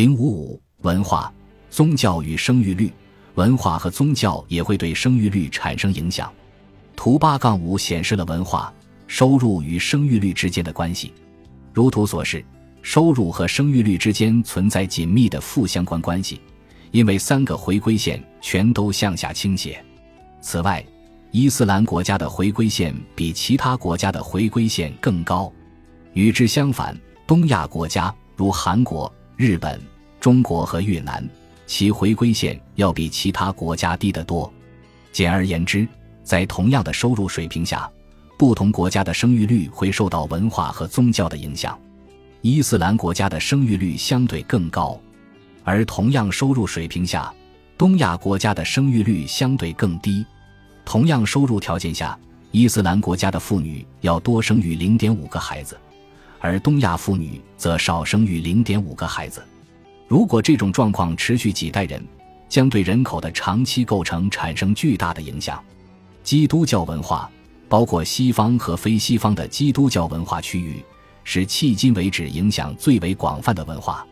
零五五文化、宗教与生育率，文化和宗教也会对生育率产生影响。图八杠五显示了文化收入与生育率之间的关系。如图所示，收入和生育率之间存在紧密的负相关关系，因为三个回归线全都向下倾斜。此外，伊斯兰国家的回归线比其他国家的回归线更高。与之相反，东亚国家如韩国、日本、中国和越南，其回归线要比其他国家低得多。简而言之，在同样的收入水平下，不同国家的生育率会受到文化和宗教的影响。伊斯兰国家的生育率相对更高，而同样收入水平下，东亚国家的生育率相对更低。同样收入条件下，伊斯兰国家的妇女要多生育零点五个孩子，而东亚妇女则少生育零点五个孩子。如果这种状况持续几代人，将对人口的长期构成产生巨大的影响。基督教文化，包括西方和非西方的基督教文化区域，是迄今为止影响最为广泛的文化。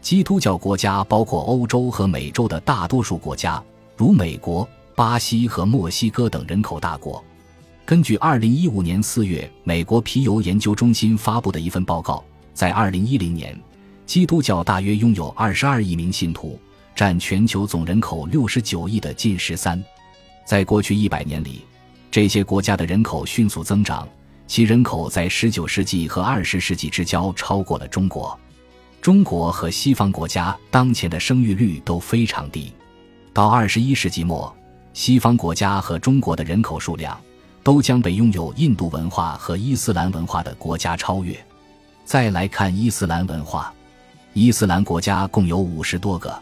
基督教国家包括欧洲和美洲的大多数国家，如美国、巴西和墨西哥等人口大国。根据2015年4月美国皮尤研究中心发布的一份报告，在2010年，基督教大约拥有22亿名信徒，占全球总人口69亿的近十三。在过去一百年里，这些国家的人口迅速增长，其人口在19世纪和20世纪之交超过了中国。中国和西方国家当前的生育率都非常低。到21世纪末，西方国家和中国的人口数量都将被拥有印度文化和伊斯兰文化的国家超越。再来看伊斯兰文化，伊斯兰国家共有五十多个。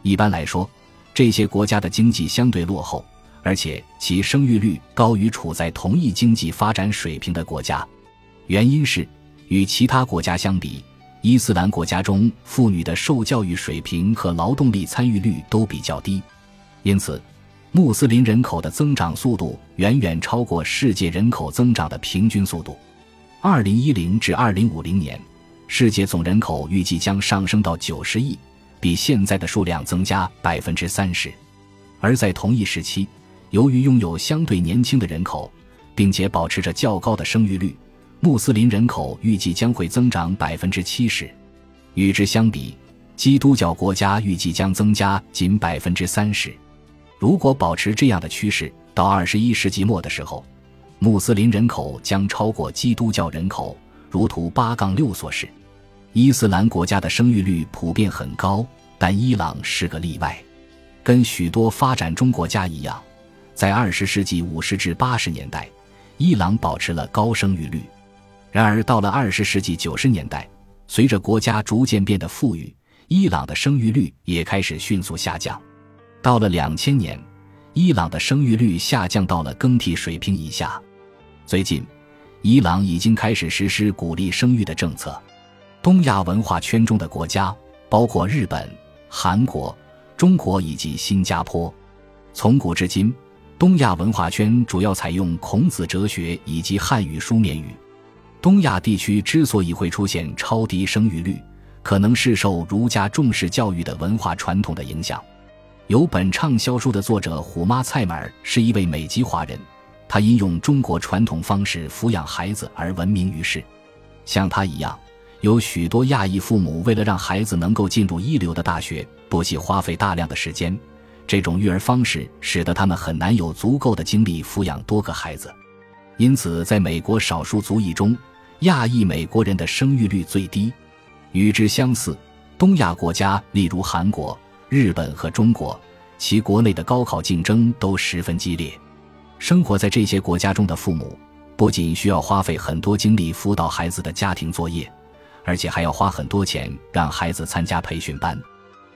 一般来说，这些国家的经济相对落后。而且其生育率高于处在同一经济发展水平的国家，原因是与其他国家相比，伊斯兰国家中妇女的受教育水平和劳动力参与率都比较低，因此，穆斯林人口的增长速度远远超过世界人口增长的平均速度。二零一零至二零五零年，世界总人口预计将上升到九十亿，比现在的数量增加百分之三十，而在同一时期。由于拥有相对年轻的人口，并且保持着较高的生育率，穆斯林人口预计将会增长百分之七十。与之相比，基督教国家预计将增加仅百分之三十。如果保持这样的趋势，到二十一世纪末的时候，穆斯林人口将超过基督教人口。如图八杠六所示，伊斯兰国家的生育率普遍很高，但伊朗是个例外。跟许多发展中国家一样。在二十世纪五十至八十年代，伊朗保持了高生育率。然而，到了二十世纪九十年代，随着国家逐渐变得富裕，伊朗的生育率也开始迅速下降。到了两千年，伊朗的生育率下降到了更替水平以下。最近，伊朗已经开始实施鼓励生育的政策。东亚文化圈中的国家包括日本、韩国、中国以及新加坡。从古至今。东亚文化圈主要采用孔子哲学以及汉语书面语。东亚地区之所以会出现超低生育率，可能是受儒家重视教育的文化传统的影响。有本畅销书的作者虎妈蔡满儿是一位美籍华人，他因用中国传统方式抚养孩子而闻名于世。像他一样，有许多亚裔父母为了让孩子能够进入一流的大学，不惜花费大量的时间。这种育儿方式使得他们很难有足够的精力抚养多个孩子，因此，在美国少数族裔中，亚裔美国人的生育率最低。与之相似，东亚国家，例如韩国、日本和中国，其国内的高考竞争都十分激烈。生活在这些国家中的父母，不仅需要花费很多精力辅导孩子的家庭作业，而且还要花很多钱让孩子参加培训班，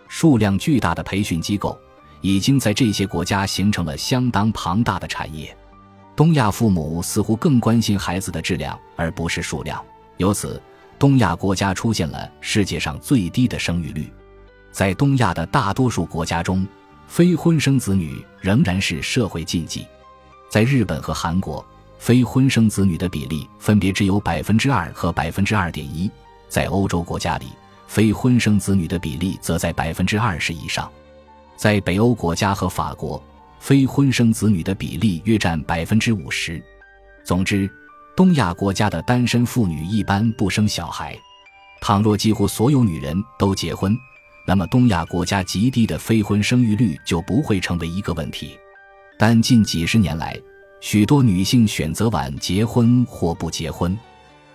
数量巨大的培训机构。已经在这些国家形成了相当庞大的产业。东亚父母似乎更关心孩子的质量而不是数量，由此，东亚国家出现了世界上最低的生育率。在东亚的大多数国家中，非婚生子女仍然是社会禁忌。在日本和韩国，非婚生子女的比例分别只有百分之二和百分之二点一。在欧洲国家里，非婚生子女的比例则在百分之二十以上。在北欧国家和法国，非婚生子女的比例约占百分之五十。总之，东亚国家的单身妇女一般不生小孩。倘若几乎所有女人都结婚，那么东亚国家极低的非婚生育率就不会成为一个问题。但近几十年来，许多女性选择晚结婚或不结婚。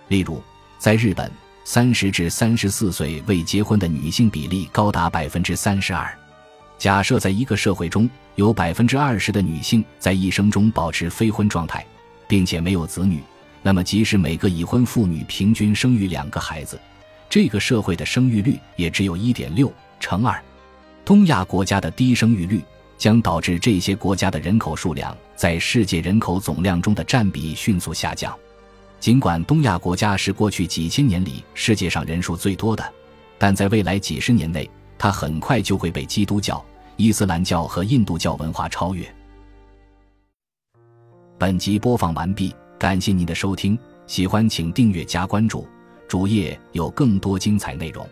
例如，在日本，三十至三十四岁未结婚的女性比例高达百分之三十二。假设在一个社会中有百分之二十的女性在一生中保持非婚状态，并且没有子女，那么即使每个已婚妇女平均生育两个孩子，这个社会的生育率也只有一点六乘二。东亚国家的低生育率将导致这些国家的人口数量在世界人口总量中的占比迅速下降。尽管东亚国家是过去几千年里世界上人数最多的，但在未来几十年内，它很快就会被基督教、伊斯兰教和印度教文化超越。本集播放完毕，感谢您的收听，喜欢请订阅加关注，主页有更多精彩内容。